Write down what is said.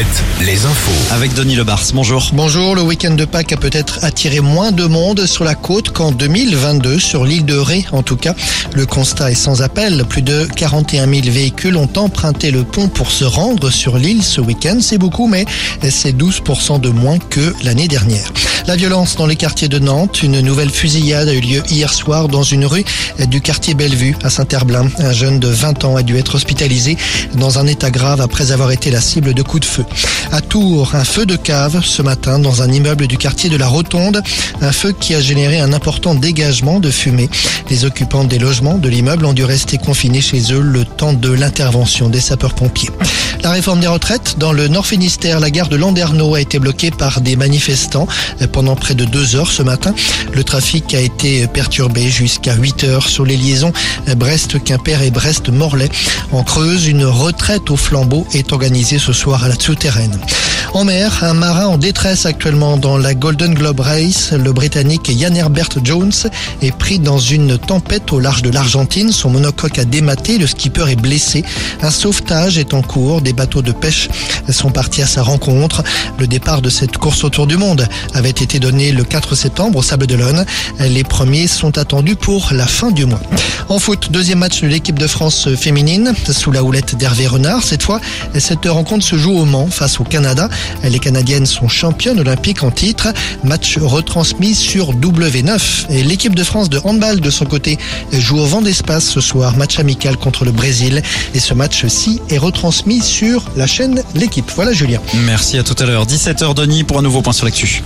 7, les infos. Avec Denis Lebars, bonjour. Bonjour, le week-end de Pâques a peut-être attiré moins de monde sur la côte qu'en 2022, sur l'île de Ré en tout cas. Le constat est sans appel. Plus de 41 000 véhicules ont emprunté le pont pour se rendre sur l'île ce week-end. C'est beaucoup, mais c'est 12% de moins que l'année dernière. La violence dans les quartiers de Nantes. Une nouvelle fusillade a eu lieu hier soir dans une rue du quartier Bellevue à Saint-Herblain. Un jeune de 20 ans a dû être hospitalisé dans un état grave après avoir été la cible de coups de feu. À Tours, un feu de cave ce matin dans un immeuble du quartier de la Rotonde. Un feu qui a généré un important dégagement de fumée. Les occupants des logements de l'immeuble ont dû rester confinés chez eux le temps de l'intervention des sapeurs-pompiers. La réforme des retraites dans le Nord Finistère, la gare de Landerneau a été bloquée par des manifestants pendant près de deux heures ce matin. Le trafic a été perturbé jusqu'à 8 heures sur les liaisons Brest-Quimper et Brest-Morlaix. En Creuse, une retraite au flambeau est organisée ce soir à la souterraine. En mer, un marin en détresse actuellement dans la Golden Globe Race. Le Britannique Yann Herbert Jones est pris dans une tempête au large de l'Argentine. Son monocoque a dématé, le skipper est blessé. Un sauvetage est en cours. Des bateaux de pêche sont partis à sa rencontre. Le départ de cette course autour du monde avait été donné le 4 septembre au Sable d'Olonne. Les premiers sont attendus pour la fin du mois. En foot, deuxième match de l'équipe de France féminine sous la houlette d'Hervé Renard. Cette fois, cette rencontre se joue au Mans face au Canada. Les Canadiennes sont championnes olympiques en titre. Match retransmis sur W9. Et l'équipe de France de handball de son côté joue au vent d'espace ce soir. Match amical contre le Brésil. Et ce match-ci est retransmis sur la chaîne L'équipe. Voilà Julien. Merci à tout à l'heure. 17h Denis pour un nouveau point sur l'actu.